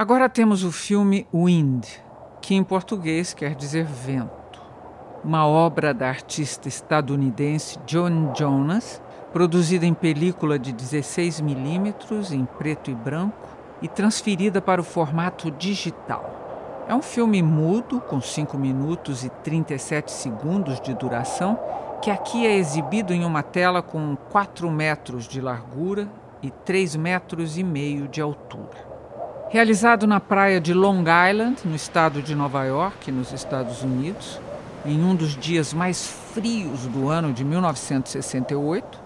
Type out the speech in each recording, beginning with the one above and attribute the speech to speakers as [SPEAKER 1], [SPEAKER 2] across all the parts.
[SPEAKER 1] Agora temos o filme Wind, que em português quer dizer vento. Uma obra da artista estadunidense Joan Jonas, produzida em película de 16 milímetros em preto e branco e transferida para o formato digital. É um filme mudo, com 5 minutos e 37 segundos de duração, que aqui é exibido em uma tela com 4 metros de largura e 3 metros e meio de altura. Realizado na praia de Long Island, no estado de Nova York, nos Estados Unidos, em um dos dias mais frios do ano de 1968,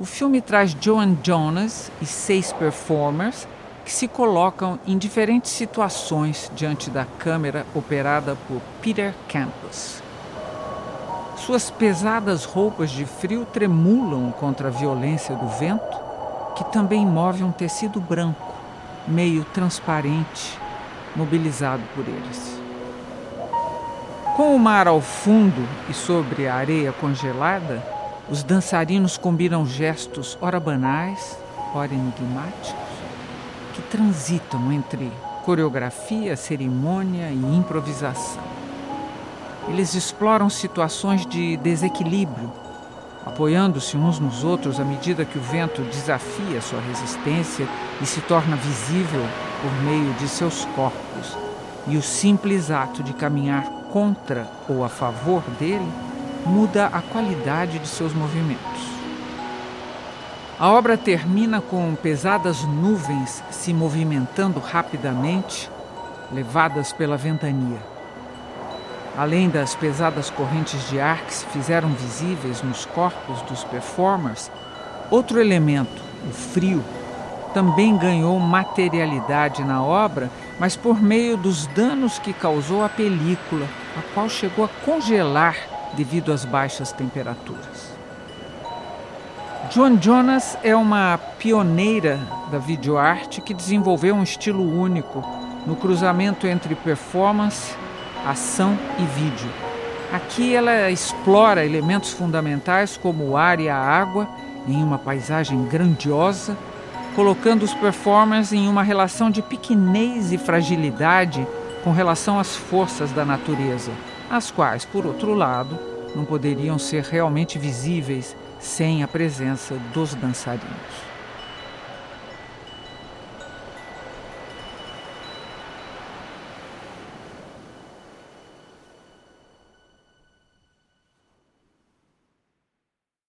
[SPEAKER 1] o filme traz Joan Jonas e seis performers que se colocam em diferentes situações diante da câmera operada por Peter Campos. Suas pesadas roupas de frio tremulam contra a violência do vento, que também move um tecido branco, meio transparente, mobilizado por eles. Com o mar ao fundo e sobre a areia congelada, os dançarinos combinam gestos ora banais, ora enigmáticos, que transitam entre coreografia, cerimônia e improvisação. Eles exploram situações de desequilíbrio, apoiando-se uns nos outros à medida que o vento desafia sua resistência e se torna visível por meio de seus corpos, e o simples ato de caminhar contra ou a favor dele muda a qualidade de seus movimentos. A obra termina com pesadas nuvens se movimentando rapidamente, levadas pela ventania. Além das pesadas correntes de ar que se fizeram visíveis nos corpos dos performers, outro elemento, o frio, também ganhou materialidade na obra, mas por meio dos danos que causou a película, a qual chegou a congelar devido às baixas temperaturas. Joan Jonas é uma pioneira da videoarte que desenvolveu um estilo único no cruzamento entre performance, ação e vídeo. Aqui ela explora elementos fundamentais como o ar e a água em uma paisagem grandiosa, colocando os performers em uma relação de pequenez e fragilidade com relação às forças da natureza, as quais, por outro lado, não poderiam ser realmente visíveis sem a presença dos dançarinos.